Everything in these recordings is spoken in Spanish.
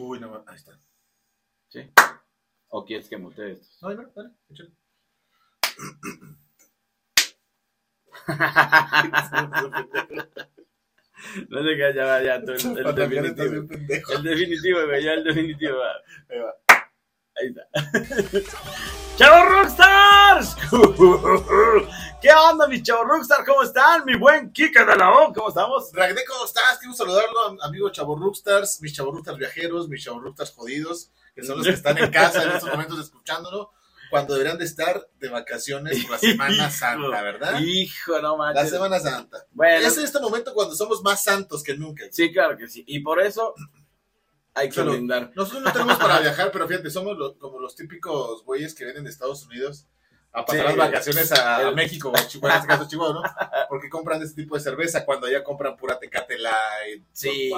Uy, no, ahí está. ¿Sí? ¿O quieres que mute esto? No, no, dale, échale. No sé qué, ya va, ya, tú, el, definitivo. El definitivo, güey, ya el definitivo. va. Ahí va. Ahí está. ¡Chavos Rockstars! ¿Qué onda, mis chavos Rockstars? ¿Cómo están? Mi buen Kika de la O, ¿cómo estamos? Ragné, ¿cómo estás? Quiero saludarlo, amigo Chavorrookstars, mis Chavorrookstars viajeros, mis Chavorrookstars jodidos, que son los que están en casa en estos momentos escuchándolo, cuando deberían de estar de vacaciones por la Semana Santa, ¿verdad? Hijo, no La manches. Semana Santa. Bueno, Es en este momento cuando somos más santos que nunca. sí, claro que sí. Y por eso hay que brindar. Nosotros no tenemos para viajar, pero fíjate, somos lo- como los típicos güeyes que vienen de Estados Unidos a pasar Sí. las vacaciones a, a El- México, a Chihuahua, en este caso Chihuahua, ¿no? Porque compran este tipo de cerveza cuando allá compran pura Tecate Light, Sí,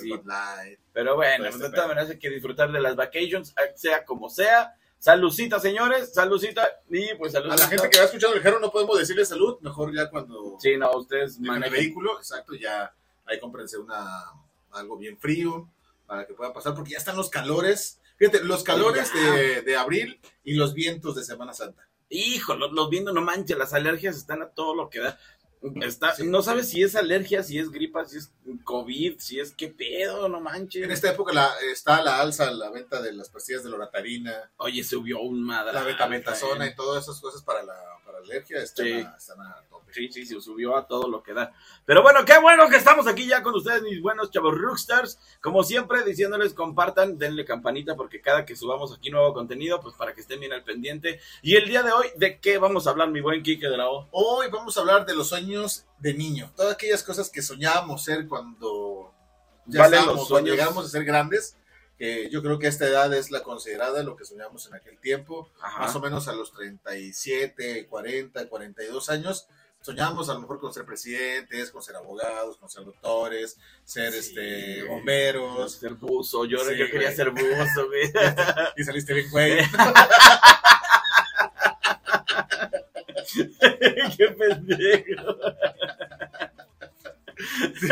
sí, Light. Pero bueno, este de todas maneras hay que disfrutar de las vacations, sea como sea. Saludcita, señores, saludcita. Y pues A saludcita. la gente que va escuchando el Jero no podemos decirle salud, mejor ya cuando Sí, no, ustedes tengan el manejen. vehículo, exacto, ya ahí cómprense una, algo bien frío para que puedan pasar, porque ya están los calores. Fíjate, los calores de, de abril y los vientos de Semana Santa. Hijo, los, los viendo, no manches, las alergias están a todo lo que da. Está, Sí. no sabes si es alergia, si es gripa, si es COVID, si es qué pedo, no manches. En esta época la, está la alza, la venta de las pastillas de loratarina, Oye, subió un madre. la betametasona y todas esas cosas para la, para la alergia están, Sí. a, están a tope. Sí, sí, sí, subió a todo lo que da. Pero bueno, qué bueno que estamos aquí ya con ustedes, mis buenos chavos rockstars. Como siempre, diciéndoles, compartan, denle campanita, porque cada que subamos aquí nuevo contenido, pues para que estén bien al pendiente. Y el día de hoy, ¿de qué vamos a hablar, mi buen Kike de la O? Hoy vamos a hablar de los sueños de niño, todas aquellas cosas que soñábamos ser cuando ya Valen estábamos, cuando sueños. llegamos a ser grandes, que yo creo que esta edad es la considerada, lo que soñamos en aquel tiempo, más o menos a los 37, 40, 42 años, soñábamos a lo mejor con ser presidentes, con ser abogados, con ser doctores, ser Sí, este bomberos, Ser buzo, yo, Sí, yo quería güey. ser buzo, güey. y saliste bien güey. qué pendejo. Sí.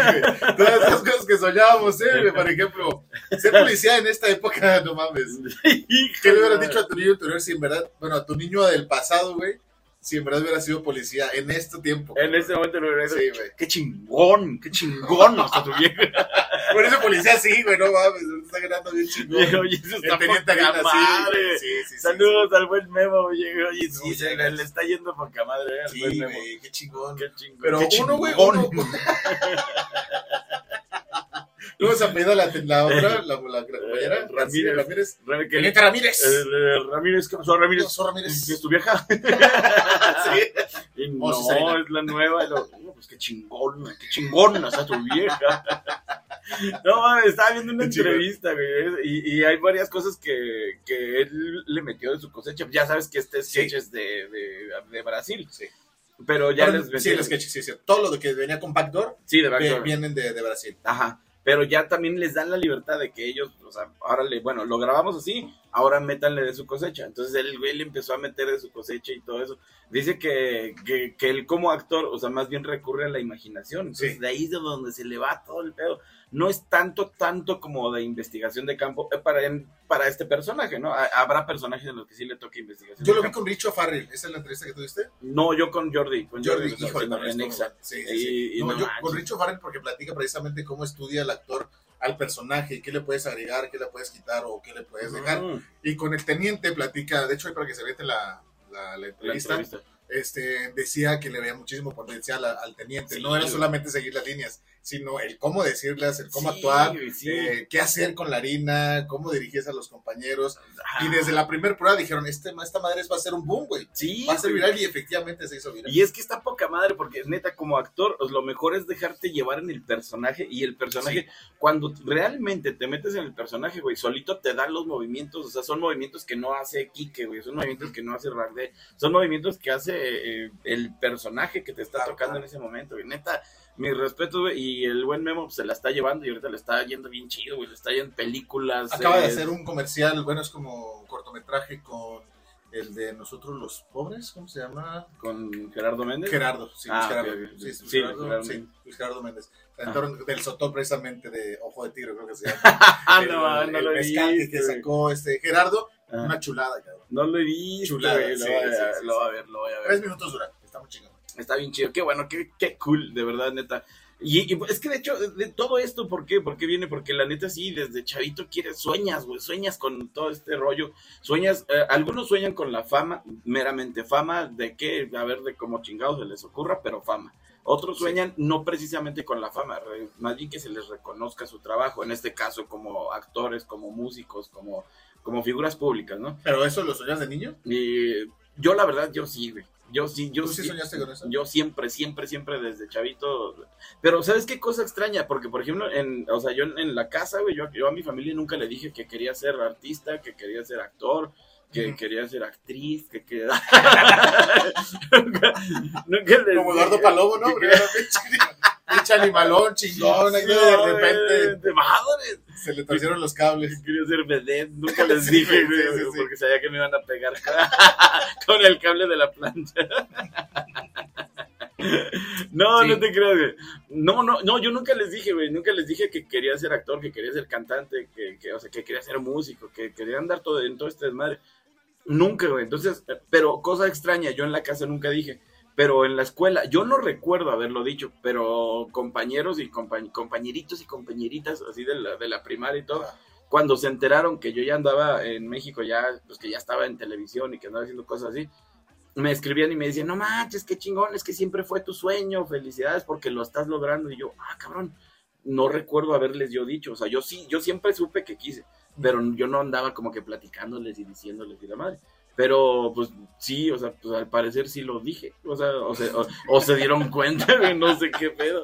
Todas esas cosas que soñábamos güey. por ejemplo, ser policía en esta época, no mames. ¿Qué le hubieras dicho a tu niño anterior si en verdad, bueno, a tu niño del pasado, güey, si en verdad hubiera sido policía en este tiempo? En este momento lo hubiera dicho, Sí, güey. Qué chingón, qué chingón hasta tu vieja. Por ese policía sí, güey, no mames, está ganando bien chingón. Oye, eso El teniente sí, madre. sí, sí, sí, Saludos al buen Memo, oye, oye, No, sí, sí, se le, está yendo poca madre al Sí, buen Memo. qué chingón. Qué chingón. Pero qué uno, güey, uno. ¿Cómo se apellida la, la otra, la, la, compañera? Eh, Ramírez. Ramírez. Ra- que- Teniente Ramírez. eh, Ramírez, ¿qué pasó, Ramírez? Ramírez. ¿Es tu vieja? Sí. Y no, sí, es la nueva. pues qué chingón, qué chingón, o sea, tu vieja. No, estaba viendo una entrevista, güey, y, y hay varias cosas que, que él le metió de su cosecha. Ya sabes que este sketch Sí. es de, de, de Brasil, Sí. pero ya Bueno, les sí, metió- el sketch, sí, sí. Todo lo que venía con Backdoor Sí, de Backdoor. vienen de, de Brasil. Ajá. Pero ya también les dan la libertad de que ellos, o sea, ahora le, bueno, lo grabamos así, ahora métanle de su cosecha. Entonces el güey le empezó a meter de su cosecha y todo eso. Dice que, que, que él como actor, o sea, más bien recurre a la imaginación. Entonces Sí. de ahí es de donde se le va todo el pedo. No es tanto, tanto como de investigación de campo eh, para, para este personaje, ¿no? Ha- Habrá personajes en los que sí le toca investigación Yo de lo vi campo. con Richo Farrell. ¿Esa es la entrevista que tuviste? No, yo con Jordi. Con Jordi, Jordi, haciendo también en Exa. Sí, sí, Y- sí. y No, no yo con Richo Farrell porque platica precisamente cómo estudia el actor al personaje, qué le puedes agregar, qué le puedes quitar o qué le puedes dejar. Mm, Y con el teniente platica, de hecho, para que se vete la, la, la la entrevista, entrevista. este, decía que le veía muchísimo potencial a- al teniente. Sí, no era solamente seguir las líneas, sino el cómo decirlas, el cómo Sí, actuar, sí. eh, qué hacer con la harina, cómo dirigirse a los compañeros. Ah. Y desde la primera prueba dijeron, este, esta madre va a ser un boom, güey. Sí, Va a ser viral y efectivamente se hizo viral. Y es que está poca madre, porque neta, como actor, pues, lo mejor es dejarte llevar en el personaje. Y el personaje, cuando realmente te metes en el personaje, güey, solito te dan los movimientos. O sea, son movimientos que no hace Kike, güey. Son movimientos que no hace Ragde. Son movimientos que hace eh, el personaje que te está Claro, tocando claro. en ese momento, güey. Neta, mi respeto, güey. Y el buen Memo pues, se la está llevando y ahorita le está yendo bien chido, güey. Le está yendo en películas. Acaba de hacer un comercial, bueno, es como cortometraje con el de Nosotros los Pobres, ¿cómo se llama? Con Gerardo Méndez. Gerardo, sí, Ah, Gerardo. Sí, Sí, Gerardo, Gerardo sí, Méndez. Luis Gerardo Méndez. Ah. Del Sotón precisamente de Ojo de Tigre, creo que se llama. Ah, El- no, no lo mezcal que- sacó este Gerardo, Ah, una chulada, cabrón. No lo he visto, Chulada, güey, sí, lo, voy a, ver, lo voy a ver. Tres minutos dura, está bien chido, qué bueno, qué, qué cool, de verdad, neta. Y, y es que de hecho, de todo esto, ¿por qué? ¿Por qué viene? Porque la neta sí, desde chavito quieres, sueñas, güey, sueñas con todo este rollo. Sueñas, eh, algunos sueñan con la fama, meramente fama, de qué, a ver, de cómo chingados se les ocurra, pero fama. Otros sueñan no precisamente con la fama, más bien que se les reconozca su trabajo, en este caso como actores, como músicos, como, como figuras públicas, ¿no? ¿Pero eso lo soñas de niño? Y yo la verdad, yo sí, güey. Yo sí, yo ¿Tú sí sí- soñaste con eso? yo siempre, siempre, siempre desde chavito. Pero ¿sabes qué cosa extraña? Porque, por ejemplo, en, o sea, yo en, en la casa, güey, yo, yo a mi familia nunca le dije que quería ser artista, que quería ser actor, que quería ser actriz, que quería... nunca, nunca les Como Eduardo Palomo, ¿no? que era pinche- animalón, chingón, de repente De se le torcieron los cables. Quería ser vedette, nunca les Sí, dije, güey, sí, sí. porque sabía que me iban a pegar con el cable de la plancha. No, no te creas, güey. No, no, no, yo nunca les dije, güey, nunca les dije que quería ser actor, que quería ser cantante, que, que, o sea, que quería ser músico, que quería andar todo, en todo este desmadre. Nunca, güey. Entonces, pero cosa extraña, yo en la casa nunca dije. Pero en la escuela, yo no recuerdo haberlo dicho, pero compañeros y compañ- compañeritos y compañeritas así de la, de la primaria y todo, cuando se enteraron que yo ya andaba en México, ya, pues que ya estaba en televisión y que andaba haciendo cosas así, me escribían y me decían, no manches, qué chingón, es que siempre fue tu sueño, felicidades porque lo estás logrando. Y yo, ah, cabrón, no recuerdo haberles yo dicho, o sea, yo sí, yo siempre supe que quise, pero yo no andaba como que platicándoles y diciéndoles y la madre. Pero, pues, sí, o sea, pues al parecer sí lo dije, o sea, o se, o, o se dieron cuenta, güey, no sé qué pedo.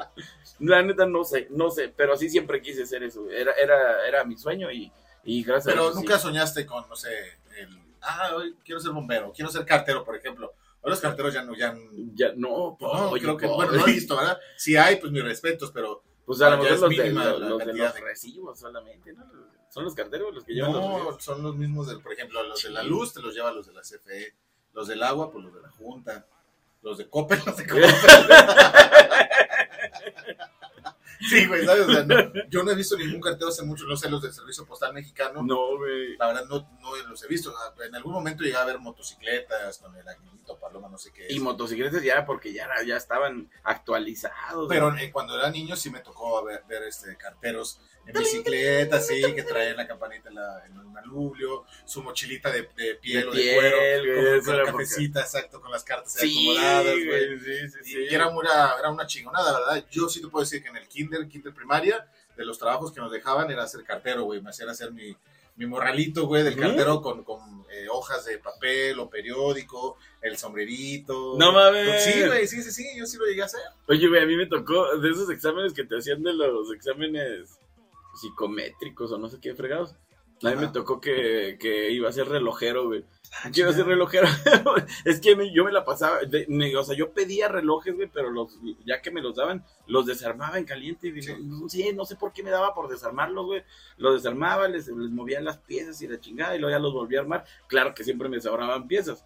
La neta, no sé, no sé, pero sí siempre quise ser eso, era, era, era mi sueño y, y gracias a Pero Dios, sí. nunca soñaste con, no sé, el, ah, hoy quiero ser bombero, quiero ser cartero, por ejemplo. Ahora los carteros ya no, ya no, Ya, no, pues, no, oye, creo que, bueno, no he visto, ¿verdad? Si hay, pues mis respetos, pero Pues a lo Ya mejor los de, los, de recibos solamente, ¿no? Son los carteros los que llevan los no, recibos. son los mismos, del, por ejemplo, los de la luz te los lleva los de la CFE, los del agua, pues los de la Junta, los de Coppel, los de Coppel. sí, güey, ¿sabes? O sea, no, yo no he visto ningún cartero hace mucho, no sé, los del Servicio Postal Mexicano, No, güey. la verdad no, no los he visto. En algún momento llegaba a ver motocicletas con el aguilito, paloma, no sé qué. Y motocicletas ya, porque ya, ya estaban actualizados. Pero eh, cuando era niño sí me tocó ver, ver, este, carteros en bicicleta, sí, que traían la campanita en, la, en un manubrio, su mochilita de, de piel De o de piel, cuero, güey, con, con cafecita, exacto, con las cartas sí, acomodadas, güey. güey, sí, sí, Y, era, una, era una chingonada, ¿verdad? Yo sí te puedo decir que en el kinder, kinder primaria, de los trabajos que nos dejaban era ser cartero, güey. Me hacían hacer mi, mi morralito, güey, del cartero con, con eh, hojas de papel o periódico, el sombrerito. No mames. Sí, güey, sí, sí, sí, yo sí lo llegué a hacer. Oye, güey, a mí me tocó de esos exámenes que te hacían de los exámenes psicométricos o no sé qué fregados. A mí Ajá. me tocó que, que iba a ser relojero, güey. Yo iba a ser relojero. es que me- yo me la pasaba, de- me- o sea, yo pedía relojes, güey, pero los, ya que me los daban, los desarmaba en caliente. Y Sí. no, sé, no sé por qué me daba por desarmarlos, güey. Los desarmaba, les, les movía las piezas y la chingada, y luego ya los volví a armar. Claro que siempre me sobraban piezas.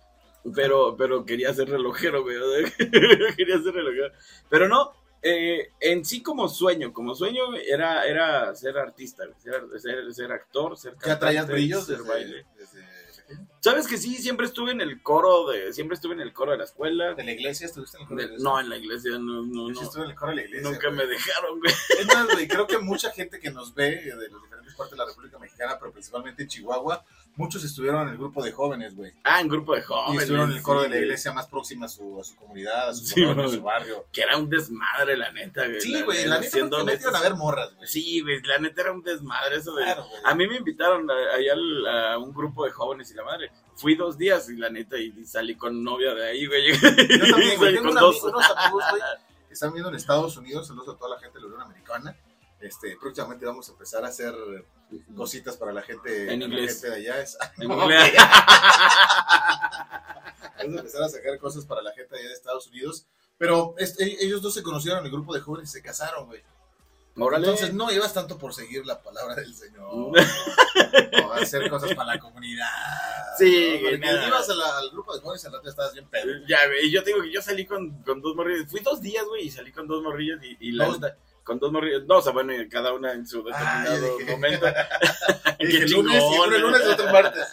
Pero, pero quería ser relojero, güey. quería ser relojero. Pero no, eh, en sí como sueño, como sueño era, era ser artista, ser, ser, ser actor, ser ¿Ya traías cantante, brillos ser desde, baile. desde? ¿Sabes que sí? Siempre estuve en el coro de, siempre estuve en el coro de la escuela. ¿De la iglesia estuviste en el coro de De- la iglesia? no, en la iglesia, no, no, Yo sí no. estuve en el coro de la iglesia. Nunca güey. me dejaron, güey. Es más, güey, creo que mucha gente que nos ve de las diferentes partes de la República Mexicana, pero principalmente en Chihuahua, muchos estuvieron en el grupo de jóvenes, güey. Ah, en grupo de Y jóvenes. estuvieron en el coro sí, de la iglesia más próxima a su, a su comunidad, a su, Sí, colonia, a güey. su barrio. Que era un desmadre, la neta, güey. Sí, güey, la neta siendo no a ver morras, güey. Sí, güey, la neta era un desmadre eso de... Claro. A mí me invitaron allá al- a, un grupo de jóvenes y la madre. Fui dos días y la neta y, y salí con novia de ahí, güey. Yo también, güey. Tengo un amigo, unos amigos, güey, que están viendo en Estados Unidos. Saludos a toda la gente de la Unión Americana. Este, próximamente vamos a empezar a hacer cositas para la gente, En la inglés. gente de allá. Es- En No, inglés. Vamos a empezar a sacar cosas para la gente de allá de Estados Unidos. Pero este, ellos dos se conocieron en el grupo de jóvenes y se casaron, güey. Entonces no ibas tanto por seguir la palabra del Señor o hacer cosas para la comunidad. Sí, ¿no? Ibas al grupo de jóvenes al rato estabas bien pedo. Ya, güey, y yo te digo que yo salí con, con dos morrillas. Fui dos días, güey, y salí con dos morrillas y, y la Dos. Con dos morrillas. No, o sea, bueno, cada una en su determinado momento. Y dije, Qué lunes, y chingón. uno el lunes y otro martes.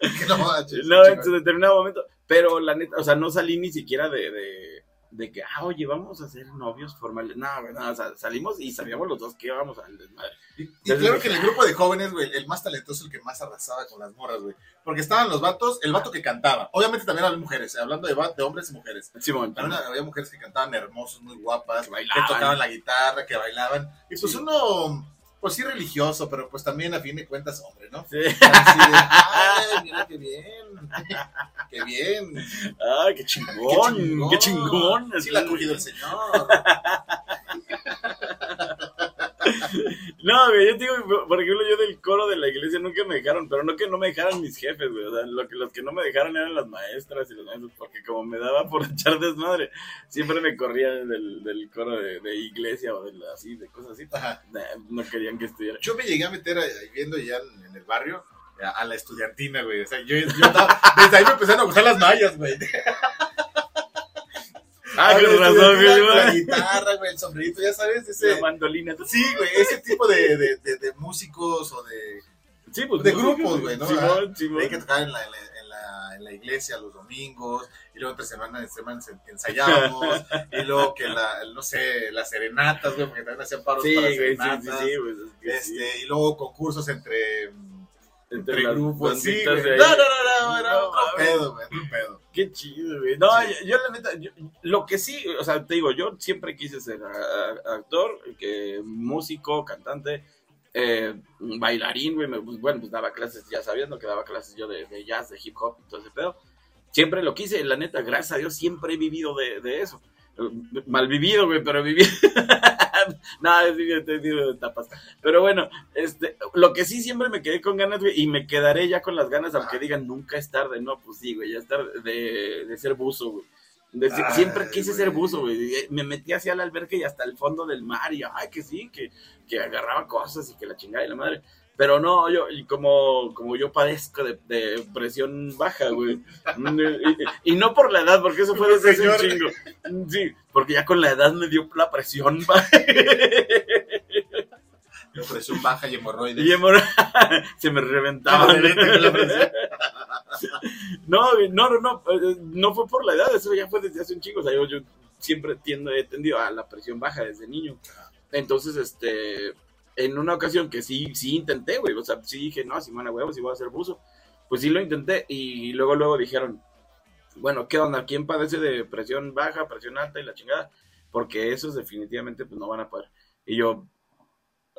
No, manches, No, en su determinado momento. Pero la neta, o sea, no salí ni siquiera de, de, de que, ah, oye, vamos a ser novios formales. No, no, salimos y sabíamos los dos que íbamos al desmadre. Y, y claro que en el grupo de jóvenes, güey, el más talentoso, el que más arrasaba con las morras, güey. Porque estaban los vatos, el vato que cantaba. Obviamente también había mujeres, eh, hablando de, de hombres y mujeres. Simón, También había mujeres que cantaban hermosos, muy guapas, Que tocaban la guitarra, que bailaban. Y pues Sí. uno, pues sí religioso, pero pues también a fin de cuentas hombre, ¿no? Sí. Así de, ay, mira qué bien, qué bien. Ay, qué chingón, qué chingón. Sí la ha cogido el señor. No, güey, yo te digo, por ejemplo, yo del coro de la iglesia nunca me dejaron, pero no que no me dejaran mis jefes, güey. O sea, lo que, los que no me dejaron eran las maestras y los maestros, porque como me daba por echar desmadre, siempre me corrían del, del coro de, de iglesia o de así, de cosas así. Ajá. Nah, No querían que estudiara. Yo me llegué a meter ahí viendo ya en, en el barrio a, a la estudiantina, güey. O sea, yo, yo estaba, desde ahí me empezaron a gustar las mallas, güey. Ah, con razón, güey. La guitarra, güey, el sombrerito, ya sabes, ese... La mandolina. Sí, güey, ese tipo de, de, de, de músicos o de, Sí, pues. de grupos, güey, ¿no? Simón, Simón. Hay que tocar en la, en, la, en, la, en la iglesia los domingos, y luego entre semana en semana ensayábamos, y luego que la, no sé, las serenatas, güey, porque también hacían paros Sí, para güey, sí, sí, serenatas. sí, pues, es que sí. este, y luego concursos entre, entre, las grupos, sí, de ahí. No, no, no, no, No, otro pedo, güey, otro pedo. Qué chido, güey. No, Sí. yo, la neta, yo- lo que sí, o sea, te digo, yo siempre quise ser actor, que músico, cantante, eh, bailarín, güey. pues, bueno, pues daba clases, ya sabiendo que daba clases yo de, de jazz, de hip hop y todo ese pedo. Siempre lo quise, la neta, gracias a Dios, siempre he vivido de, de eso. Eh, Mal vivido, güey, pero viví. vivido, he tenido etapas. Pero bueno, este, lo que sí siempre me quedé con ganas, güey, y me quedaré ya con las ganas, aunque digan nunca es tarde, no, pues sí, güey, ya es tarde de, de ser buzo, güey. De- Ay, siempre quise ser buzo, güey. y Me metí hacia el alberca y hasta el fondo del mar, y ay, que sí, que, que agarraba cosas y que la chingada y la madre. Pero no, yo, y como, como yo padezco de, de presión baja, güey. Y, y no por la edad, porque eso fue desde hace un chingo. Sí, porque ya con la edad me dio la presión baja. La presión baja y hemorroides. Y hemorro- se me reventaban. Ah. No, no, no, no, eh, no fue por la edad, eso ya fue desde hace un chingo. O sea, yo, yo siempre tiendo, he tendido a la presión baja desde niño. Entonces, este, en una ocasión que sí, sí intenté, güey, o sea, sí dije, no, si van a huevos, si voy a hacer buzo. Pues sí lo intenté y luego, luego dijeron, bueno, ¿qué onda? ¿Quién padece de presión baja, presión alta y la chingada? Porque esos definitivamente pues no van a poder. Y yo,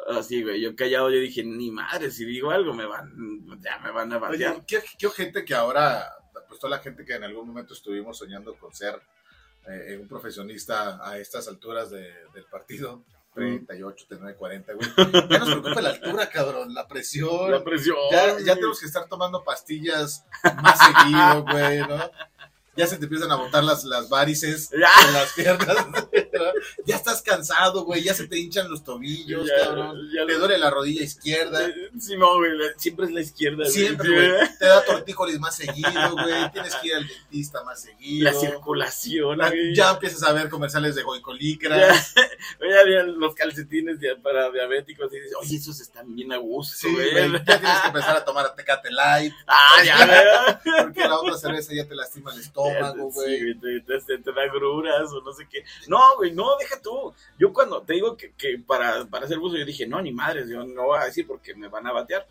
así, güey, yo callado, yo dije, ni madre, si digo algo me van, ya me van a batear. Oye, ¿qué, qué gente que ahora, pues toda la gente que en algún momento estuvimos soñando con ser eh, un profesionista a estas alturas de- del partido, 38, 39, 40, güey. Ya nos preocupa la altura, cabrón, la presión. La presión. ya, ya tenemos que estar tomando pastillas más seguido, güey, ¿no? Ya se te empiezan a botar las, las varices Ya. en las piernas. Ya estás cansado, güey. Ya se te hinchan los tobillos, Ya, cabrón. ya Te lo- duele la rodilla izquierda. Sí, no, güey, siempre es la izquierda. güey. Siempre, Sí, güey. Te da tortícolis más seguido, güey. Tienes que ir al dentista más seguido. La circulación, La- güey. ya empiezas a ver comerciales de goicolicra. Ya, había los calcetines de- para diabéticos y dices, oye, esos están bien a gusto, Sí, güey. güey. Ya tienes que empezar a tomar Tecate Light. Ah, ya, güey. Porque la otra cerveza ya te lastima el estómago, Sí, güey. te, te- te- te da gruras o no sé qué. No, güey, no, deja tú. Yo cuando te digo que, que para, para hacer buzo, yo dije, no, ni madres, yo no voy a decir porque me van a batear.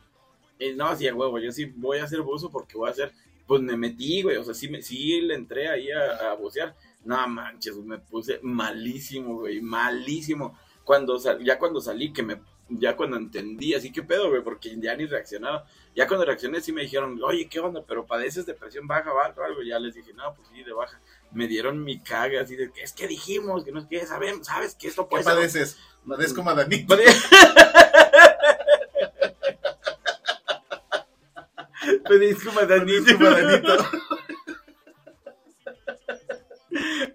Y no, así a huevo, yo sí voy a hacer buzo porque voy a hacer, pues me metí, güey, o sea, sí, me, sí le entré ahí a, a bucear. No manches, me puse malísimo, güey, malísimo. Cuando sal- ya cuando salí, que me, ya cuando entendí, así que pedo, güey, porque ya ni reaccionaba. Ya cuando reaccioné sí me dijeron, oye, ¿qué onda? ¿Pero padeces de presión baja o algo? Ya les dije, no, pues sí, de baja. Me dieron mi caga así de, que es que dijimos? Que no es que sabemos, ¿sabes que esto ¿Qué puede ser? padeces? Padezco Madanito. Padezco madanito. Padezco Madanito.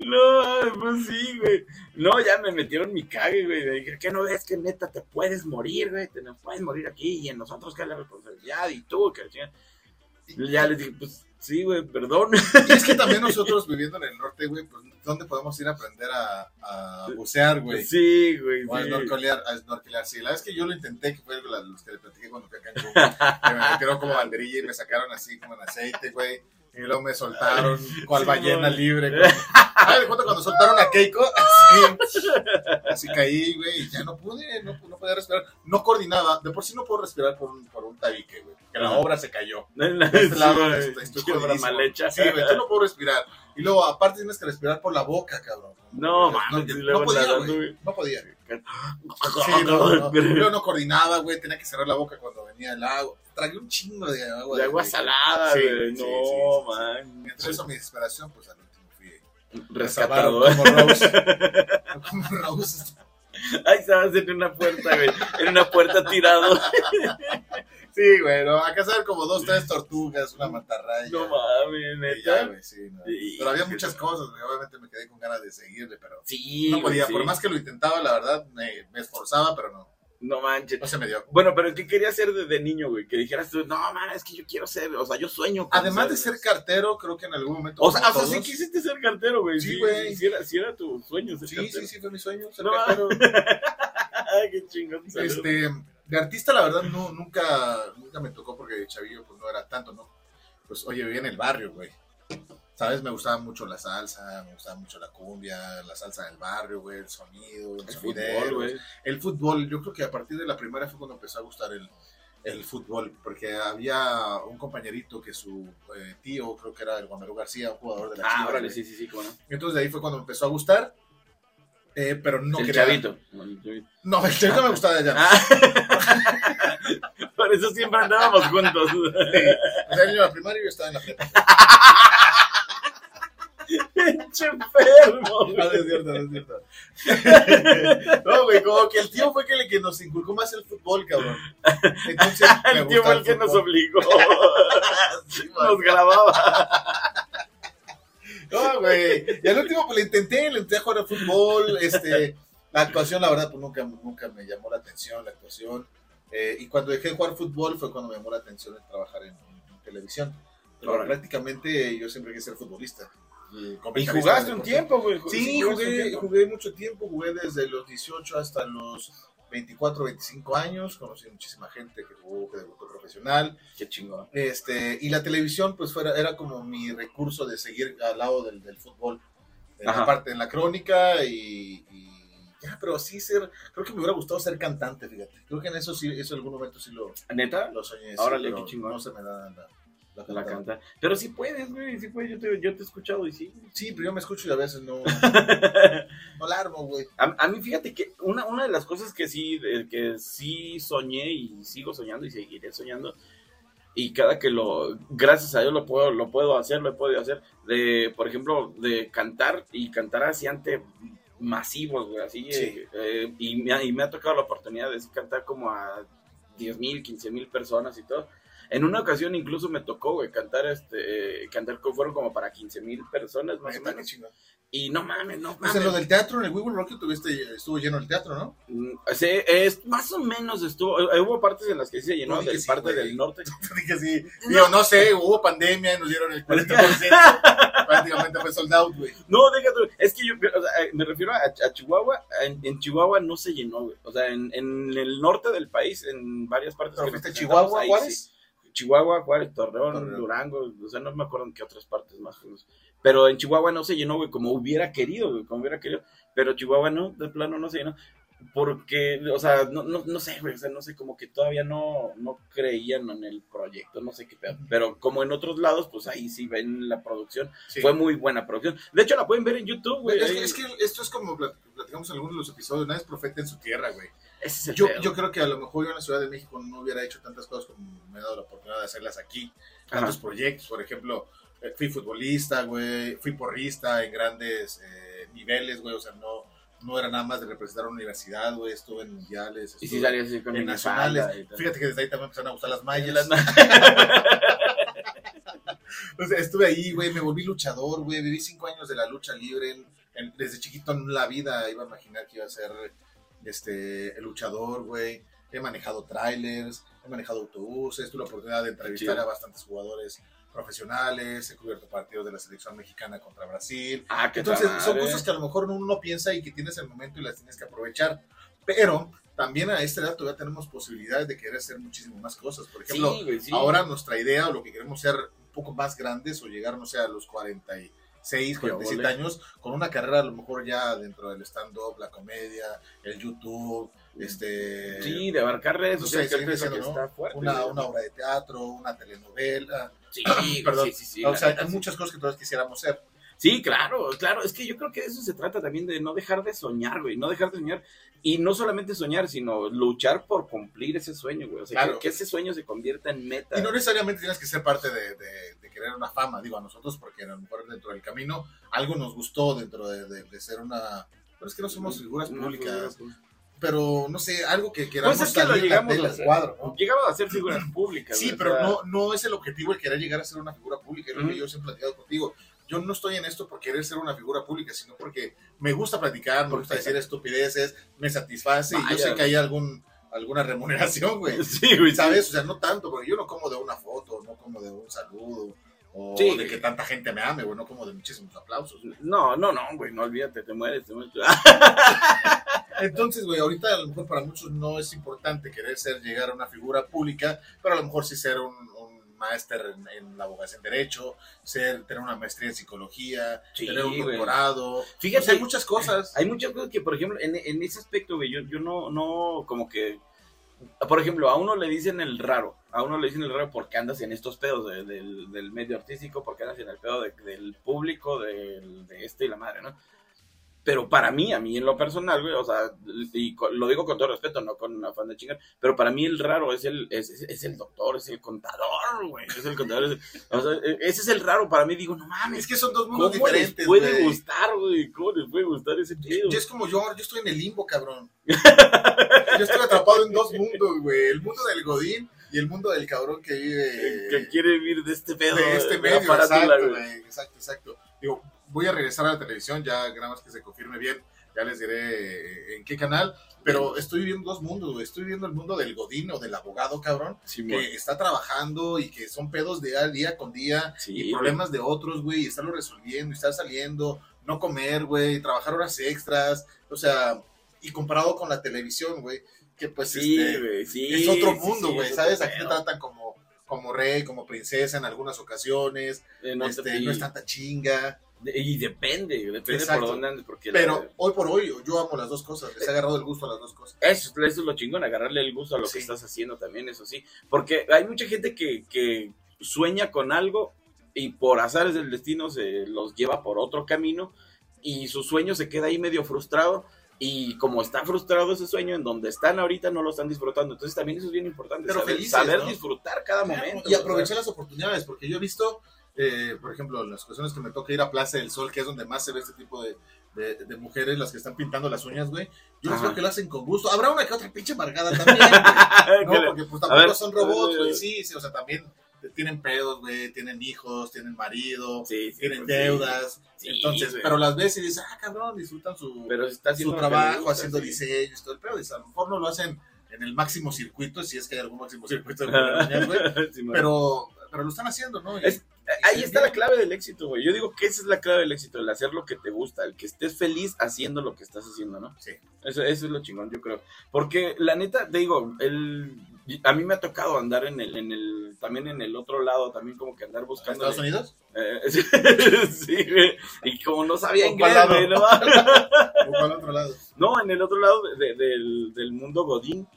No, pues sí, güey. No, ya me metieron mi cague, güey. Me dije, ¿qué no ves que neta te puedes morir, güey? Te nos puedes morir aquí y en nosotros que es la responsabilidad y tú, que Ya les dije, pues sí, güey, perdón. Y es que también nosotros viviendo en el norte, güey, pues ¿dónde podemos ir a aprender a, a bucear, güey? Sí, güey. O a snorkelear, a snorkelear. Sí, la vez que yo lo intenté, que fue los que le platiqué cuando fui en Cuba, que me metieron como banderilla y me sacaron así como en aceite, güey. Y luego me soltaron cual ballena libre. ¿Sabes cuando soltaron a Keiko? Así, así caí, güey, y ya no pude, no, no podía respirar. No coordinaba, de por sí no puedo respirar por un, por un tabique, güey. Que la obra se cayó. De este lado estoy, estoy mal hecha. Sí, güey, yo no puedo respirar. Y luego, aparte, tienes que respirar por la boca, cabrón. No, mames, no, no, podía, güey. No podía. Sí, no, no. No coordinaba, güey. Tenía que cerrar la boca cuando venía el agua. Tragué un chingo de agua. De agua salada, güey. no, man. Entre eso, mi desesperación, pues al último fui rescatado. Como Rose. como Rose. Ahí estabas en una puerta, güey. En una puerta tirado. Sí, güey, no, acá salen como dos, tres tortugas, una mantarraya. No mames, neta. güey, sí, no. Pero había muchas cosas, güey, obviamente me quedé con ganas de seguirle, pero sí, no podía. Por más que lo intentaba, la verdad, me, me esforzaba, pero no. No manches. No se me dio. Bueno, pero ¿qué quería hacer desde niño, güey? Que dijeras tú, no, man, es que yo quiero ser, o sea, yo sueño con Además de ser cartero, creo que en algún momento. O sea, o sea sí quisiste ser cartero, güey. Sí, güey. Sí, sí, era, tu sueño ser sí, cartero. Sí, sí, fue mi sueño ser cartero. Ay, qué chingón. Este, de artista, la verdad, no, nunca, nunca me tocó porque chavillo, pues no era tanto, ¿no? Pues, oye, vivía en el barrio, güey. ¿Sabes? Me gustaba mucho la salsa, me gustaba mucho la cumbia, la salsa del barrio, güey, el sonido, el, fútbol, güey. El fútbol, yo creo que a partir de la primera fue cuando empezó a gustar el, el fútbol, porque había un compañerito que su eh, tío, creo que era el Guamerú García, un jugador de la Ah, órale, sí, sí, sí, cómo no. Entonces de ahí fue cuando empezó a gustar, eh, pero no el quería... Chavito. No, el chavito me gustaba de allá. Ah. Por eso siempre andábamos juntos. O sea, en la primaria yo estaba en la prepa. Pinche enfermo. No, es cierto, no es cierto. No, güey, como que el tío fue el que nos inculcó más el fútbol, cabrón. Entonces, el tío fue el que nos obligó. nos grababa. No, güey. Y al último, pues le intenté, le intenté jugar al fútbol. Este, la actuación, la verdad, pues nunca, nunca me llamó la atención, la actuación. Eh, y cuando dejé de jugar fútbol fue cuando me llamó la atención el trabajar en, televisión. Pero prácticamente yo siempre quise ser futbolista. Y jugaste un tiempo, güey. Sí, jugué, jugué mucho tiempo, jugué desde los 18 hasta los 24, 25 años, conocí muchísima gente que jugó, que debutó profesional. Qué chingón. Este, y la televisión, pues fuera, era como mi recurso de seguir al lado del, del fútbol. En la parte, en la crónica y, ya, pero sí ser, creo que me hubiera gustado ser cantante, fíjate. Creo que en eso sí, eso en algún momento sí lo. ¿Neta? Lo soñé. Ahora sí, qué chingón. No se me da la la, canta. Pero sí puedes, güey, sí puedes. Yo te, yo te he escuchado y sí. Sí, pero yo me escucho y a veces no. no la armo, güey. A, mí, fíjate que una, una de las cosas que sí, que sí soñé y sigo soñando y seguiré soñando. Y cada que lo, gracias a Dios lo puedo, lo puedo hacer, lo he podido hacer. De, por ejemplo, de cantar y cantar así ante masivos, güey, así. Eh, y, me, y me ha tocado la oportunidad de cantar como a 10 mil, 15 mil personas y todo. En una ocasión incluso me tocó, güey, cantar, este, cantar, fueron como para 15 mil personas más o menos. Y no mames, no mames. Pues en lo del teatro, en el We Rock tuviste, estuvo lleno el teatro, ¿no? Mm, sí, es, más o menos estuvo, eh, hubo partes en las que se llenó, de parte del norte. Dije sí, digo, no sé, hubo pandemia y nos dieron el 40%, prácticamente fue sold out, güey. No, déjate, es que yo, o sea, eh, me refiero a, Chihuahua, en, Chihuahua no se llenó, güey, o sea, en, en el norte del país, en varias partes. ¿Pero fuiste Chihuahua, Juárez? Chihuahua, Juárez, Torreón, Durango, o sea, no me acuerdo en qué otras partes más. Pero en Chihuahua no se llenó, güey, como hubiera querido, güey, como hubiera querido. Pero Chihuahua no, de plano no se llenó. Porque, o sea, no, no, no sé, güey, o sea, no sé, como que todavía no, no creían en el proyecto, no sé qué pedo. Pero como en otros lados, pues ahí sí ven la producción. Fue muy buena producción. De hecho, la pueden ver en YouTube, güey. Es, que esto es como platicamos en algunos de los episodios, nadie es profeta en su tierra, güey yo, yo, creo que a lo mejor yo en la Ciudad de México no hubiera hecho tantas cosas como me he dado la oportunidad de hacerlas aquí. Tantos proyectos, por ejemplo, eh, fui futbolista, güey, fui porrista en grandes eh, niveles, güey, o sea, no, no era nada más de representar a una universidad, güey, estuve en mundiales, y si así con en nacionales. Fíjate que desde ahí también empezaron a gustar las mallas. o sea, estuve ahí, güey, me volví luchador, güey, viví cinco años de la lucha libre, desde chiquito en la vida iba a imaginar que iba a ser este, el luchador, güey. He manejado trailers, he manejado autobuses, tuve la oportunidad de entrevistar a bastantes jugadores profesionales, he cubierto partidos de la selección mexicana contra Brasil. Ah, Entonces, son cosas que a lo mejor uno no piensa y que tienes el momento y las tienes que aprovechar. Pero también a esta edad todavía tenemos posibilidades de querer hacer muchísimas más cosas. Por ejemplo, ahora nuestra idea o lo que queremos ser un poco más grandes o llegar, no sé, a los 46, 47 años, con una carrera a lo mejor ya dentro del stand-up, la comedia, el YouTube, este... Sí, de abarcar redes sociales, una, una obra de teatro, una telenovela. Sí, perdón. Sí, sí, o sea, hay muchas cosas que todos quisiéramos ser. Sí, claro, claro. Es que yo creo que de eso se trata también, de no dejar de soñar, güey. No dejar de soñar. Y no solamente soñar, sino luchar por cumplir ese sueño, güey. O sea, que, ese sueño se convierta en meta. Y no necesariamente tienes que ser parte de, querer una fama, digo, a nosotros, porque a lo mejor dentro del camino algo nos gustó dentro de, ser una... Pero es que no somos figuras públicas. pero no sé, algo que queramos pues es que lo llegamos a cuadro, Llegamos a ser figuras públicas. Sí, pero no, no es el objetivo el querer llegar a ser una figura pública, es lo que yo siempre he platicado contigo yo no estoy en esto por querer ser una figura pública, sino porque me gusta platicar, me gusta decir estupideces, me satisface y yo sé que hay algún alguna remuneración, güey. Sí, güey. ¿Sabes? O sea, no tanto, porque yo no como de una foto, no como de un saludo, o de que tanta gente me ame, güey, no como de muchísimos aplausos. No, no, no, güey, no olvídate, te mueres, te mueres. Entonces, güey, ahorita a lo mejor para muchos no es importante querer ser, llegar a una figura pública, pero a lo mejor sí ser un, máster en, la abogacía en Derecho, ser, tener una maestría en Psicología, tener un doctorado. Fíjate, hay muchas cosas. Hay muchas cosas que, por ejemplo, en, en ese aspecto, güey, yo, yo no, no, como que, por ejemplo, a uno le dicen el raro, a uno le dicen el raro porque andas en estos pedos del, del, medio artístico, porque andas en el pedo del público, de este y la madre, ¿no? Pero para mí, a mí en lo personal, güey, o sea, y lo digo con todo respeto, no con afán de chingar, pero para mí el raro es el, es, es el doctor, es el contador, güey, es el contador. o sea, e, ese es el raro para mí, digo, no mames. Es que son dos mundos ¿cómo diferentes, les puede gustar, güey? ¿Cómo les puede gustar ese pedo? Yo es como yo, yo estoy en el limbo, cabrón. yo estoy atrapado en dos mundos, güey, el mundo del godín y el mundo del cabrón que vive... Que quiere vivir de este pedo. De este medio, exacto, güey, exacto, exacto. Digo, voy a regresar a la televisión, ya nada más que se confirme bien, ya les diré en qué canal, pero estoy viendo dos mundos, Estoy viendo el mundo del godín o del abogado, cabrón, que está trabajando y que son pedos de día con día y problemas de otros, güey, y estarlo resolviendo y estar saliendo, no comer, güey, trabajar horas extras, o sea, y comparado con la televisión, güey, que pues este, es otro mundo, güey, ¿sabes? Aquí te tratan como como rey, como princesa en algunas ocasiones, eh, no, este, no es tanta chinga. Y depende, depende por dónde andes. Porque Pero hoy por hoy yo amo las dos cosas, les he agarrado el gusto a las dos cosas. Eso, eso es lo chingón, agarrarle el gusto a lo que estás haciendo también, eso sí. Porque hay mucha gente que, que sueña con algo y por azares del destino se los lleva por otro camino y su sueño se queda ahí medio frustrado y como está frustrado ese sueño en donde están ahorita no lo están disfrutando entonces también eso es bien importante Pero saber, saber disfrutar cada momento y aprovechar las oportunidades porque yo he visto eh, por ejemplo, en las ocasiones que me toca ir a Plaza del Sol, que es donde más se ve este tipo de, de, mujeres, las que están pintando las uñas, güey. Yo creo que lo hacen con gusto. Habrá una que otra pinche marcada también, ¿no? Porque pues tampoco son robots, güey. Sí, sí, o sea, también tienen pedos, güey, tienen hijos, tienen marido, tienen pues deudas. Entonces, pero las ves y dices, ah, cabrón, disfrutan su, pero está su trabajo, haciendo diseños, todo el pedo. a lo mejor no lo hacen en el máximo circuito, si es que hay algún máximo circuito, güey, pero, pero lo están haciendo, ¿no? Ahí está la clave del éxito, güey. Yo digo que esa es la clave del éxito, el hacer lo que te gusta, el que estés feliz haciendo lo que estás haciendo, ¿no? Sí. Eso, eso es lo chingón, yo creo. Porque la neta, te digo, el, a mí me ha tocado andar en el, en el, también en el otro lado, también como que andar buscando. ¿Estados Unidos? Eh, sí, güey. Y como no sabía inglés, güey, ¿no? otro lado? No, en el otro lado del, del mundo Godín.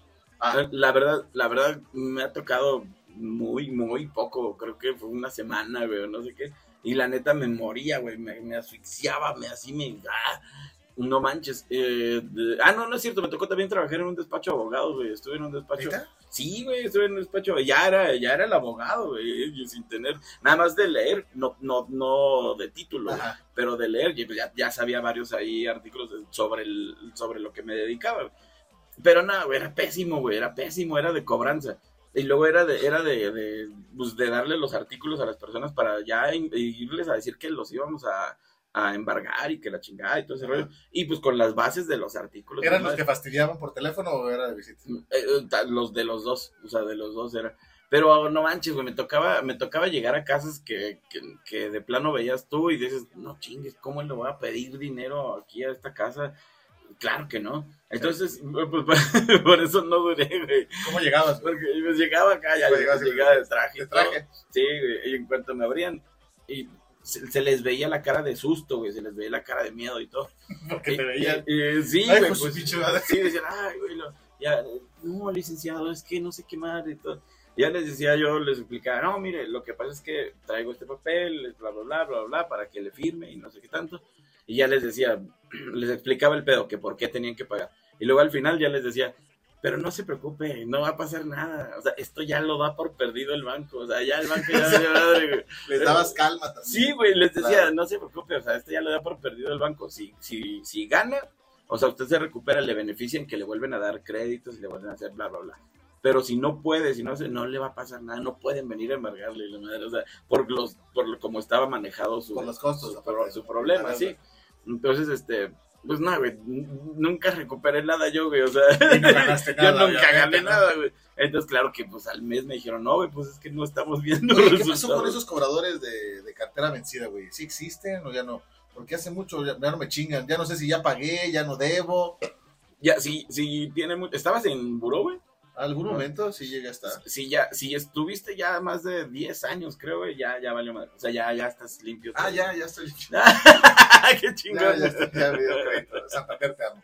Ah. La verdad, la verdad, me ha tocado muy, muy poco, creo que fue una semana, güey, no sé qué. Y la neta me moría, güey, me, asfixiaba, me así me... Ah, no manches. Eh, ah, no, no es cierto, me tocó también trabajar en un despacho de abogados, güey. Estuve en un despacho. Sí, güey, estuve en un despacho. Ya era, ya era el abogado, güey, sin tener nada más de leer, no, no, no de título, pero de leer, pues ya, ya sabía varios ahí artículos sobre, el, sobre lo que me dedicaba. Pero nada, güey, era pésimo, güey, era pésimo, era de cobranza. Y luego era de, era de, de, pues de darle los artículos a las personas para ya irles a decir que los íbamos a, a embargar y que la chingada y todo ese rollo. Y pues con las bases de los artículos. ¿Eran los que fastidiaban por teléfono o era de visita? Eh, eh, los de los dos, o sea, de los dos era. Pero no manches, güey, me tocaba, me tocaba llegar a casas que, que, de plano veías tú y dices, no chingues, ¿cómo le voy a pedir dinero aquí a esta casa? Claro que no. Entonces, pues, por eso no duré, güey. ¿Cómo llegabas? Porque pues, llegaba acá, ya llegaba de traje. ¿De traje? Sí, güey, y en cuanto me abrían, y se, les veía la cara de susto, güey, se les veía la cara de miedo y todo. Porque te veían. sí, güey, pues, pues sí, decían, ay, güey, ya, no, licenciado, es que no sé qué madre y todo. Ya les decía yo, les explicaba, no, mire, lo que pasa es que traigo este papel, bla, bla, bla, bla, bla, para que le firme y no sé qué tanto. Y ya les decía, les explicaba el pedo, que por qué tenían que pagar. Y luego al final ya les decía, pero no se preocupe, no va a pasar nada. O sea, esto ya lo da por perdido el banco. O sea, ya el banco ya... les dabas calma también. Sí, güey, les decía, no se preocupe, o sea, esto ya lo da por perdido el banco. Si, si, si gana, o sea, usted se recupera, le benefician que le vuelven a dar créditos y le vuelven a hacer bla, bla, bla. Pero si no puede, si no hace, no le va a pasar nada, no pueden venir a embargarle la madre, o sea, por los, por como estaba manejado su, por los costos, su, su problema, sí. Entonces, este, pues nada, güey, nunca recuperé nada yo, güey, o sea, no ganaste nada, yo nunca gané nada, güey. Entonces, claro que pues al mes me dijeron, no, güey, pues es que no estamos viendo Oye, ¿Qué pasó con esos cobradores de, de cartera vencida, güey? ¿Sí existen o ya no? Porque hace mucho ya, no me chingan, ya no sé si ya pagué, ya no debo. Ya, sí, sí, tiene mucho. ¿Estabas en buró, güey? ¿Algún momento sí llega a estar? Sí, ya, si estuviste ya más de 10 años, creo, güey, ya, ya valió madre. O sea, ya, ya estás limpio. Ah, ya, ya estoy limpio. ¡Qué chingón! Ya, ya, ya, ya Santa te amo.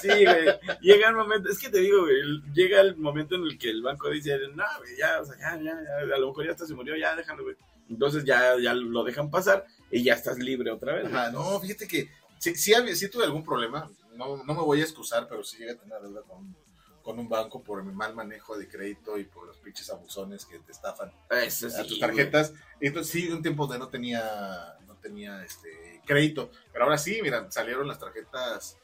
sí, güey, llega el momento, es que te digo, güey, llega el momento en el que el banco dice, no, güey, ya, o sea, ya, ya, ya, a lo mejor ya hasta se murió, ya, déjalo, güey. Entonces ya, ya lo dejan pasar y ya estás libre otra vez. Ajá, no, fíjate que si, si, tuve algún problema, no, no me voy a excusar, pero sí llega a tener deuda con con un banco por mi mal manejo de crédito y por los pinches abusones que te estafan Eso a tus tarjetas. Y entonces sí, un tiempo de no tenía, no tenía este crédito. Pero ahora sí, mira, salieron las tarjetas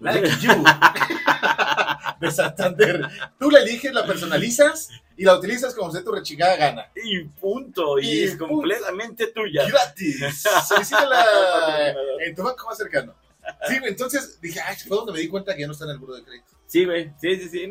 Like You de Santander. Tú la eliges, la personalizas y la utilizas como si tu rechingada gana. Y punto. Y, es completamente tuya. Gratis. Solicítala en tu banco más cercano. Sí, entonces dije, ay, fue donde me di cuenta que ya no está en el buro de crédito. Sí, güey, sí, sí, sí.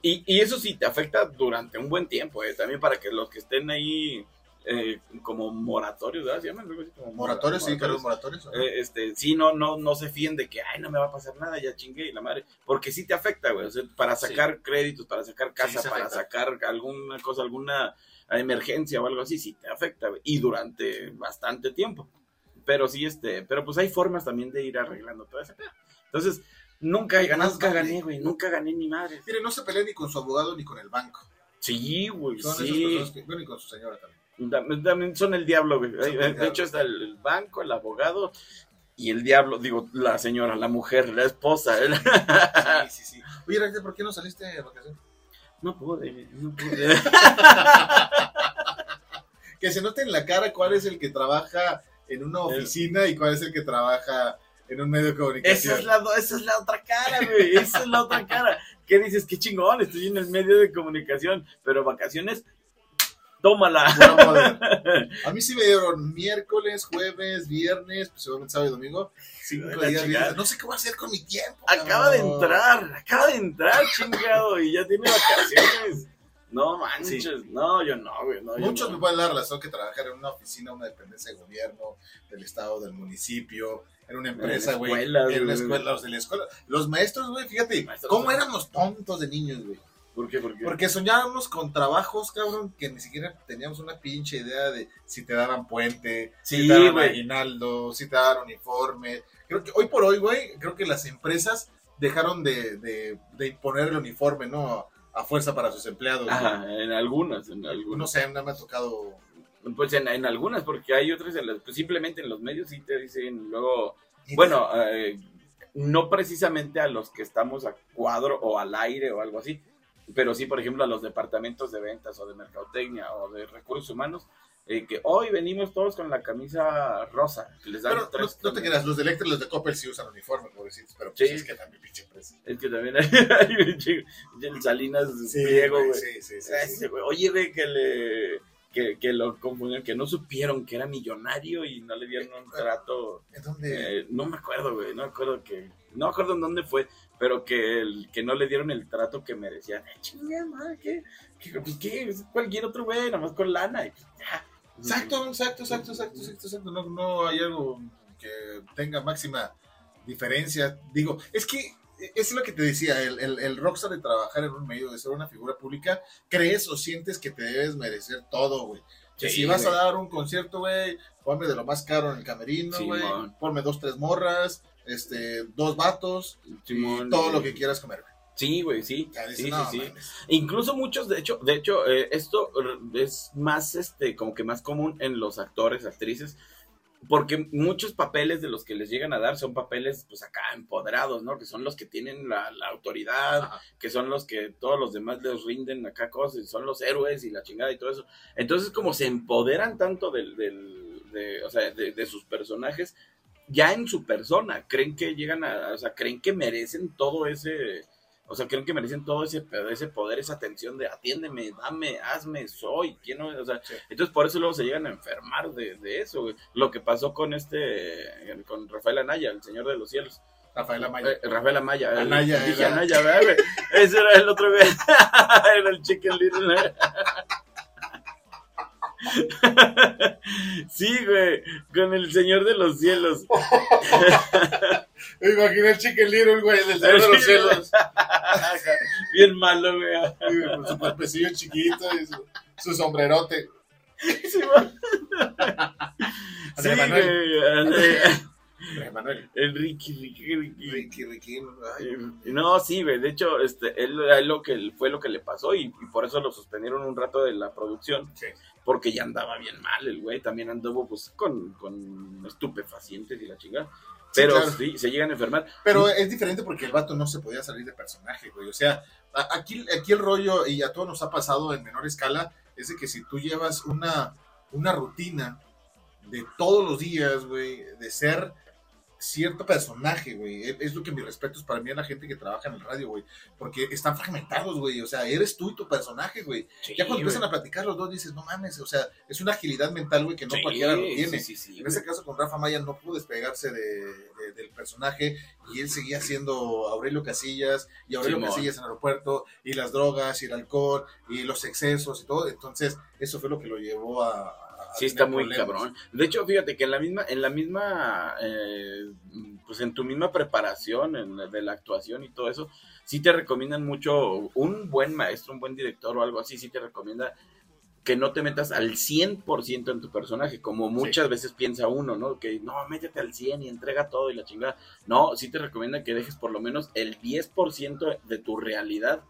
y, y, eso sí te afecta durante un buen tiempo, eh, también para que los que estén ahí eh, como moratorios, ¿verdad? ¿Se llaman? Como moratorios, sí, claro, moratorios. Eh, este, sí, no, no, no se fíen de que, ay, no me va a pasar nada, ya chingue y la madre, porque sí te afecta, güey, o sea, para sacar créditos, para sacar casa, para sacar alguna cosa, alguna emergencia o algo así, sí te afecta, güey, y durante bastante tiempo. Pero sí, este, pero pues hay formas también de ir arreglando todo eso. Entonces, Nunca, nunca gané, güey. Nunca gané ni madre. Mire, no se pelea ni con su abogado ni con el banco. Sí, güey. Son sí. que, bueno, y con su señora también. También son el diablo, güey. de hecho, está el, banco, el abogado y el diablo, digo, la señora, la mujer, la esposa. Sí, sí, sí. Oye, ¿por qué no saliste de vacaciones? No pude, no pude. que se note en la cara cuál es el que trabaja en una oficina y cuál es el que trabaja en un medio de comunicación. Esa es la, esa es la otra cara, güey. Esa es la otra cara. ¿Qué dices? Qué chingón, estoy en el medio de comunicación, pero vacaciones, tómala. a mí sí me dieron miércoles, jueves, viernes, pues seguramente sábado y domingo. Cinco días, No sé qué voy a hacer con mi tiempo. Acaba de entrar, acaba de entrar, chingado, y ya tiene vacaciones. No manches, no, yo no, güey. No, Muchos me pueden dar la razón que trabajar en una oficina, una dependencia de gobierno, del estado, del municipio, en una empresa, güey. En una escuela, los de la escuela. Los maestros, güey, fíjate, ¿cómo éramos tontos de niños, güey? ¿Por qué? ¿Por qué? Porque soñábamos con trabajos, cabrón, que ni siquiera teníamos una pinche idea de si te daban puente, si te daban aguinaldo, si te daban uniforme. Creo que hoy por hoy, güey, creo que las empresas dejaron de, de, de imponer el uniforme, ¿no? A fuerza para sus empleados. Ajá, en algunas, en algunas. No sé, no me ha tocado pues en, en, algunas, porque hay otras, en las, pues simplemente en los medios sí te dicen luego, bueno, eh, no precisamente a los que estamos a cuadro o al aire o algo así, pero sí, por ejemplo, a los departamentos de ventas o de mercadotecnia o de recursos humanos, eh, que hoy venimos todos con la camisa rosa. les dan pero, no, te quedas, los de Electra y los de Coppel sí usan uniforme, pobrecitos, pero pues es que también pinche empresa. Es que también hay, el Salinas sí, Priego, güey. Sí, sí, sí, Oye, ve que le que, que lo confundieron, que no supieron que era millonario y no le dieron un trato. ¿En dónde? Eh, no me acuerdo, güey, no me acuerdo que, no me acuerdo en dónde fue, pero que, el, que no le dieron el trato que merecían. Eh, chingada madre, ¿qué? ¿Qué? ¿qué? Cualquier otro güey, nada más con lana. Y, ya. Exacto, exacto, exacto, exacto, exacto, exacto. No, no hay algo que tenga máxima diferencia. Digo, es que es lo que te decía, el, el, el, rockstar de trabajar en un medio, de ser una figura pública, crees o sientes que te debes merecer todo, güey. Que si vas a dar un concierto, güey, ponme de lo más caro en el camerino, güey, ponme dos, tres morras, este, dos vatos, y todo lo que quieras comer, güey. Sí, güey, sí. sí, sí, sí. Incluso muchos, de hecho, de hecho, eh, esto es más, este, como que más común en los actores, actrices, porque muchos papeles de los que les llegan a dar son papeles, pues acá empoderados, ¿no? Que son los que tienen la, autoridad, que son los que todos los demás les rinden acá cosas, son los héroes y la chingada y todo eso. Entonces, como se empoderan tanto del, del de, o sea, de, de, sus personajes, ya en su persona, creen que llegan a, o sea, creen que merecen todo ese, o sea, creen que merecen todo ese, ese poder, esa atención de atiéndeme, dame, hazme, soy, ¿quién no? O sea, entonces por eso luego se llegan a enfermar de, de eso, güey. Lo que pasó con este, con Rafael Anaya, el Señor de los Cielos. Rafael Amaya. Eh, Rafael Amaya. Anaya. Dije Anaya, güey. Ese era el otro, güey. era el Chicken Little. sí, güey, con el Señor de los Cielos. Me imaginé el Chicken Little, güey, del Señor de los Cielos. Bien malo, güey. Con su cuerpecillo chiquito y su, su sombrerote. Sí, sí güey. Manuel. El Ricky, Ricky, Ricky. Ricky, Ricky. No, sí, güey. De hecho, este, él, él, lo que fue lo que le pasó y, y, por eso lo suspendieron un rato de la producción. Sí. Porque ya andaba bien mal el güey. También anduvo pues con, con estupefacientes y la chingada. Pero sí, claro. sí, se llegan a enfermar. Pero es diferente porque el vato no se podía salir de personaje, güey. O sea, aquí, aquí el rollo, y a todos nos ha pasado en menor escala, es de que si tú llevas una, una rutina de todos los días, güey, de ser cierto personaje, güey. Es lo que mi respeto es para mí a la gente que trabaja en el radio, güey. Porque están fragmentados, güey. O sea, eres tú y tu personaje, güey. Sí, ya cuando empiezan a platicar los dos dices, no mames, o sea, es una agilidad mental, güey, que no sí, cualquiera lo tiene. Sí, en ese caso con Rafa Maya no pudo despegarse de, de, del personaje y él seguía siendo Aurelio Casillas y Aurelio Casillas en el aeropuerto y las drogas y el alcohol y los excesos y todo. Entonces, eso fue lo que lo llevó a Sí, está muy problemas. cabrón. De hecho, fíjate que en la misma, en la misma, eh, pues en tu misma preparación en la, de la actuación y todo eso, sí te recomiendan mucho, un buen maestro, un buen director o algo así, sí te recomienda que no te metas al 100% en tu personaje, como muchas sí. veces piensa uno, ¿no? Que no, métete al 100 y entrega todo y la chingada. No, sí te recomienda que dejes por lo menos el 10% de tu realidad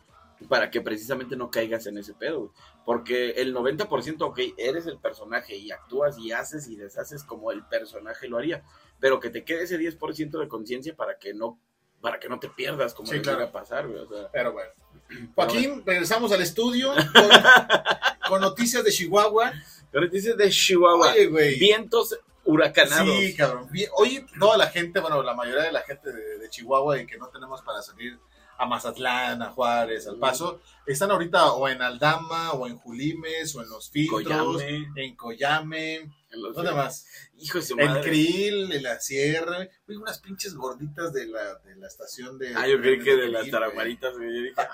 para que precisamente no caigas en ese pedo. Porque el 90%, ok, eres el personaje y actúas y haces y deshaces como el personaje lo haría, pero que te quede ese 10% de conciencia para que no para que no te pierdas como Sí, le claro. pasar, güey. O sea, Pero bueno. Joaquín, regresamos al estudio con, con noticias de Chihuahua. pero dices de Chihuahua, Oye, güey. vientos huracanados. Sí, cabrón. Hoy toda la gente, bueno, la mayoría de la gente de, de Chihuahua y que no tenemos para salir a Mazatlán, a Juárez, al Paso, están ahorita o en Aldama, o en Julimes, o en Los Filtros, Coyame. en Coyame, En los- ¿dónde más? Hijo de su En madre. Krill, en la Sierra, unas pinches gorditas de la, de la estación de... Ah, yo creí que de las Krill, taramaritas, güey. Yo dije, ya.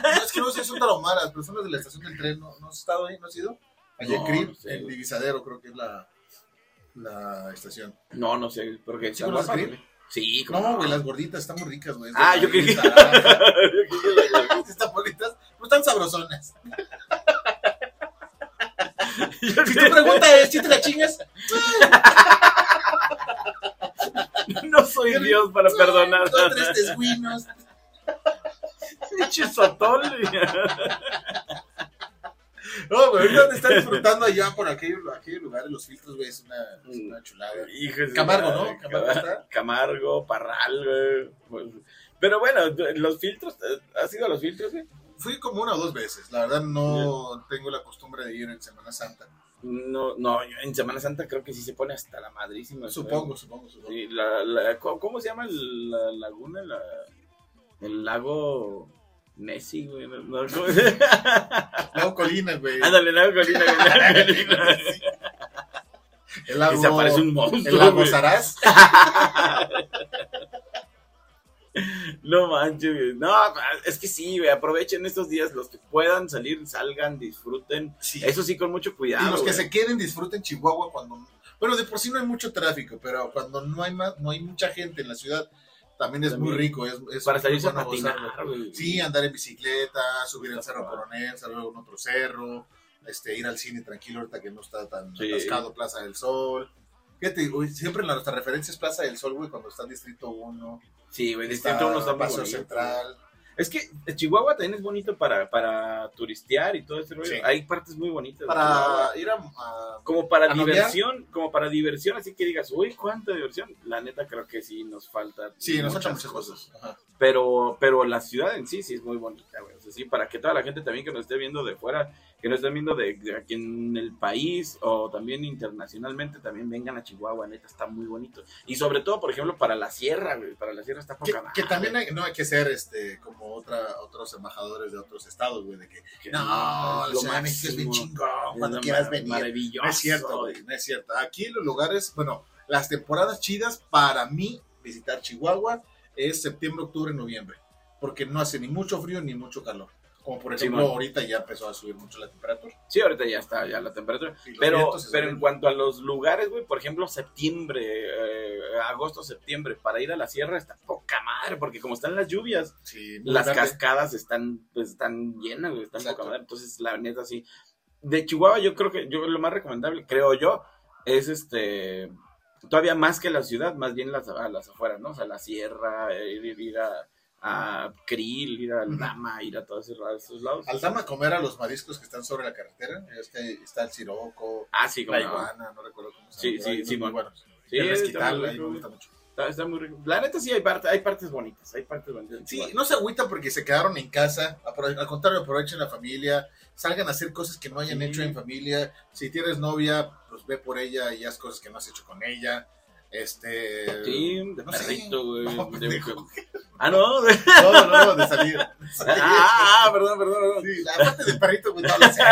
güey. No, es que no sé si son tarahumaras, pero son las de la estación del tren, ¿no, ¿No has estado ahí? ¿No has ido? Allá en No, Krill, no sé, en güey. Divisadero creo que es la, la estación. No, no sé, porque ¿Sí conoces Krill? Sí, ¿cómo No, güey, las gorditas están muy ricas, güey. Ah, yo creí que- están bonitas, pero están sabrosonas. Si tu pregunta es, ¿si te la chingas? no soy Dios para perdonar. Dos, tres tesguinos. Pinche sotol. No, güey, ahorita te están disfrutando allá por aquellos, aquellos lugares, los filtros, güey, es una, es una chulada. De su Camargo, ¿no? Camargo está. Camargo, Parral, güey. Pues, Pero bueno, los filtros, eh, ¿has ido a los filtros, güey? Fui como una o dos veces, la verdad no tengo la costumbre de ir en Semana Santa. No, no, yo en Semana Santa creo que sí se pone hasta la madrísima. Supongo, supongo, supongo. Sí, la, la- ¿cómo, se llama la laguna? La- el lago Nessie, güey. No, no, Lago Colina, güey. Ándale, Lago Colina, güey. El lago, Y se aparece un monstruo, el lago. Saraz. No manches, güey. No, es que sí, güey. Aprovechen estos días. Los que puedan salir, salgan, disfruten. Sí. Eso sí, con mucho cuidado. y los que güey. se queden disfruten Chihuahua cuando bueno de por sí no hay mucho tráfico pero cuando no hay más no hay mucha gente en la ciudad también es muy rico es, es Para salirse a patinar, gozarlo. sí andar en bicicleta subir el cerro coronel salir a un otro cerro este ir al cine tranquilo ahorita que no está tan Sí. atascado Plaza del Sol Fíjate, güey, siempre nuestra referencia es Plaza del Sol, güey, cuando está en Distrito 1, Sí, güey. Distrito uno está muy Paseo Central. Es que Chihuahua también es bonito para, para turistear y todo ese rollo. Sí. Hay partes muy bonitas. Para ir a, a- como para ¿A noviar? diversión, como para diversión, así que digas, uy, cuánta diversión. La neta creo que sí nos falta. Sí, nos faltan muchas cosas. Ajá. Pero, pero la ciudad en sí sí es muy bonita, güey. O sea, sí, para que toda la gente también que nos esté viendo de fuera, que nos esté viendo de, de aquí en el país o también internacionalmente, también vengan a Chihuahua, neta, está muy bonito. Y sobre todo, por ejemplo, para la sierra, güey. Para la sierra está Que, poca que madre. también hay, no hay que ser este como otra otros embajadores de otros estados, güey, de que Que no, de México es bien chingón cuando lo quieras venir. Maravilloso. No es cierto, güey, no es cierto. Aquí los lugares, bueno, las temporadas chidas para mí visitar Chihuahua es septiembre, octubre, noviembre, porque no hace ni mucho frío ni mucho calor. Como por ejemplo, ahorita ya empezó a subir mucho la temperatura. Sí, ahorita ya está, ya la temperatura. Pero, pero en cuanto a los lugares, güey, por ejemplo, septiembre, eh, agosto, septiembre, para ir a la sierra está poca madre, porque como están las lluvias, Sí, las cascadas están, pues, están llenas, güey, están Exacto. poca madre. Entonces, la neta, sí. De Chihuahua, yo creo que yo lo más recomendable, creo yo, es este. Todavía más que la ciudad, más bien las, a las afueras, ¿no? O sea, la sierra, eh, ir, ir a, a Krill, ir a Ujú. Lama, ir a todos esos, lados. Aldama a comer a los mariscos que están sobre la carretera. Es que está el siroco, Ah, sí, la iguana, no recuerdo cómo se Sí, sí, sí. Sí, el ahí me gusta mucho. Está, está muy rico. La neta sí hay, parte, hay partes bonitas, hay partes bonitas. Sí, no se agüitan porque se quedaron en casa. Al contrario, aprovechen la familia. Salgan a hacer cosas que no hayan Sí. hecho en familia. Si tienes novia, pues ve por ella y haz cosas que no has hecho con ella. Este. Sí, de no perrito, güey. No, de-. Ah, no. de- No, no, no, de salir. Ah, ah, perdón, perdón, perdón. Sí, la parte de perrito, pues no lo sé.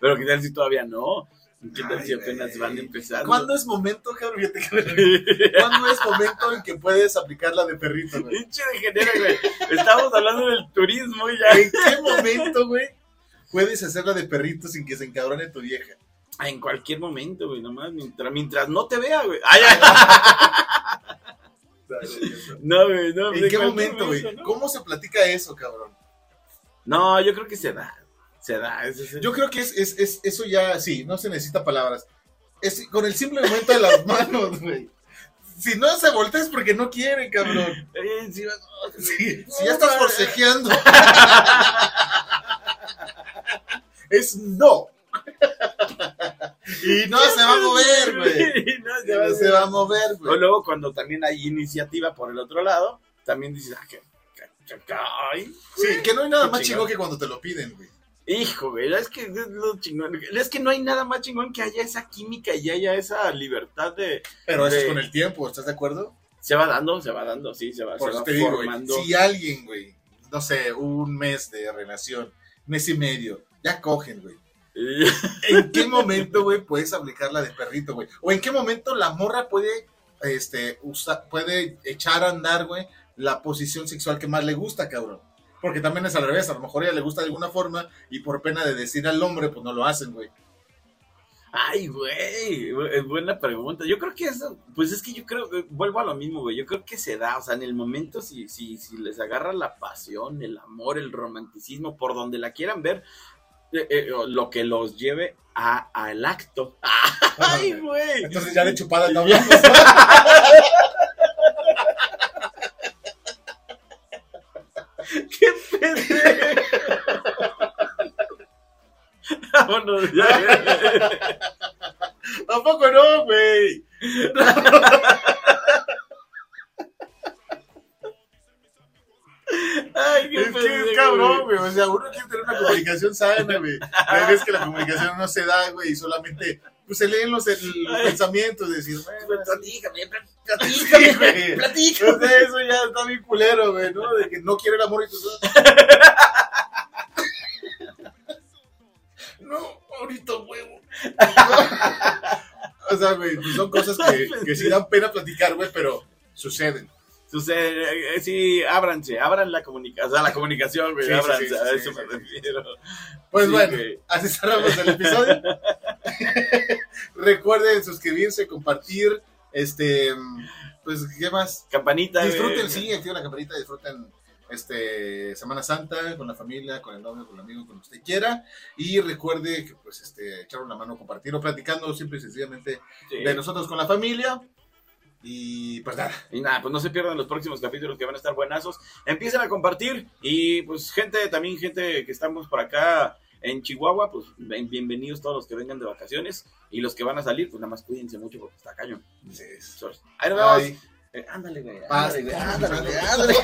Pero qué tal si todavía no. ¿Qué tal si apenas van empezando? ¿Cuándo es momento, cabrón? ¿Cuándo es momento en que puedes aplicar la de perrito, güey? Pinche degenera, güey. Estamos hablando del turismo y ya. ¿En qué momento, güey, puedes hacer la de perrito sin que se encabrone tu vieja? En cualquier momento, güey, nomás. Mientras, mientras no te vea, güey. Ay, ay. No, güey, no. ¿En qué momento, güey? ¿no? ¿Cómo se platica eso, cabrón? No, yo creo que se da. Se da. es- es- Yo creo que es, es, es- eso ya, sí, no se necesita palabras. Es con el simple movimiento de las manos, güey. Si no se voltea es porque no quiere, cabrón. Eh, sí, Sí, si ya estás forcejeando. es no. Y no se va a mover, güey. No, se va a mover, O güey. luego cuando también hay iniciativa por el otro lado, también dices, ah, que, que- que- ay, Sí, que no hay nada más chingón. que cuando te lo piden, güey. hijo, güey, es que es lo chingón. Es que no hay nada más chingón que haya esa química y haya esa libertad de... Pero eso es con el tiempo, ¿estás de acuerdo? Se va dando, se va dando, sí, se va, Por se eso va te digo, güey, formando. si alguien, güey, no sé, un mes de relación, mes y medio, ya cogen, güey. ¿En qué momento, güey, puedes aplicar la de perrito, güey? ¿O en qué momento la morra puede, este, usar, puede echar a andar, güey, la posición sexual que más le gusta, cabrón? Porque también es al revés, a lo mejor a ella le gusta de alguna forma y por pena de decir al hombre, pues no lo hacen, güey. Ay, güey, es buena pregunta. Yo creo que eso, pues es que yo creo, eh, vuelvo a lo mismo, güey. Yo creo que se da, o sea, en el momento, si, si, si les agarra la pasión, el amor, el romanticismo, por donde la quieran ver, eh, eh, lo que los lleve a, al acto. Ay, güey. Entonces ya de chupada no hablamos. ¡Qué pendejo! Vámonos, ya. Tampoco no, güey. Ay, qué Es que es cabrón, güey. O sea, uno quiere tener una comunicación sana, güey. Pero es que la comunicación no se da, güey, y solamente pues se leen los, el, los pensamientos, decir, bueno, platícame, platícame, platícame. Pues eso ya está bien culero, güey, ¿no? De que no quiere el amor y tú No, ahorita huevo. o sea, güey, pues son cosas que, que sí dan pena platicar, güey, pero suceden. Sucede, eh, eh, sí, ábranse, abran la comunicación, o sea, la comunicación, güey, ábranse, a eso me refiero. Pues bueno, así cerramos el episodio. Recuerden suscribirse, compartir, este, pues, ¿qué más? Campanita. Disfruten, sí, activen la campanita, disfruten este Semana Santa con la familia, con el novio, con el amigo, con lo que usted quiera. Y recuerde que pues este echar una mano, compartir o platicando simple y sencillamente de nosotros con la familia. Y pues nada. Y nada, pues no se pierdan los próximos capítulos que van a estar buenazos. Empiecen a compartir y pues gente, también gente que estamos por acá en Chihuahua, pues bienvenidos todos los que vengan de vacaciones y los que van a salir, pues nada más cuídense mucho porque está cañón. Sí. Ahí nos vemos. Eh, ándale, güey. Ándale, güey. Ándale, ándale. ándale.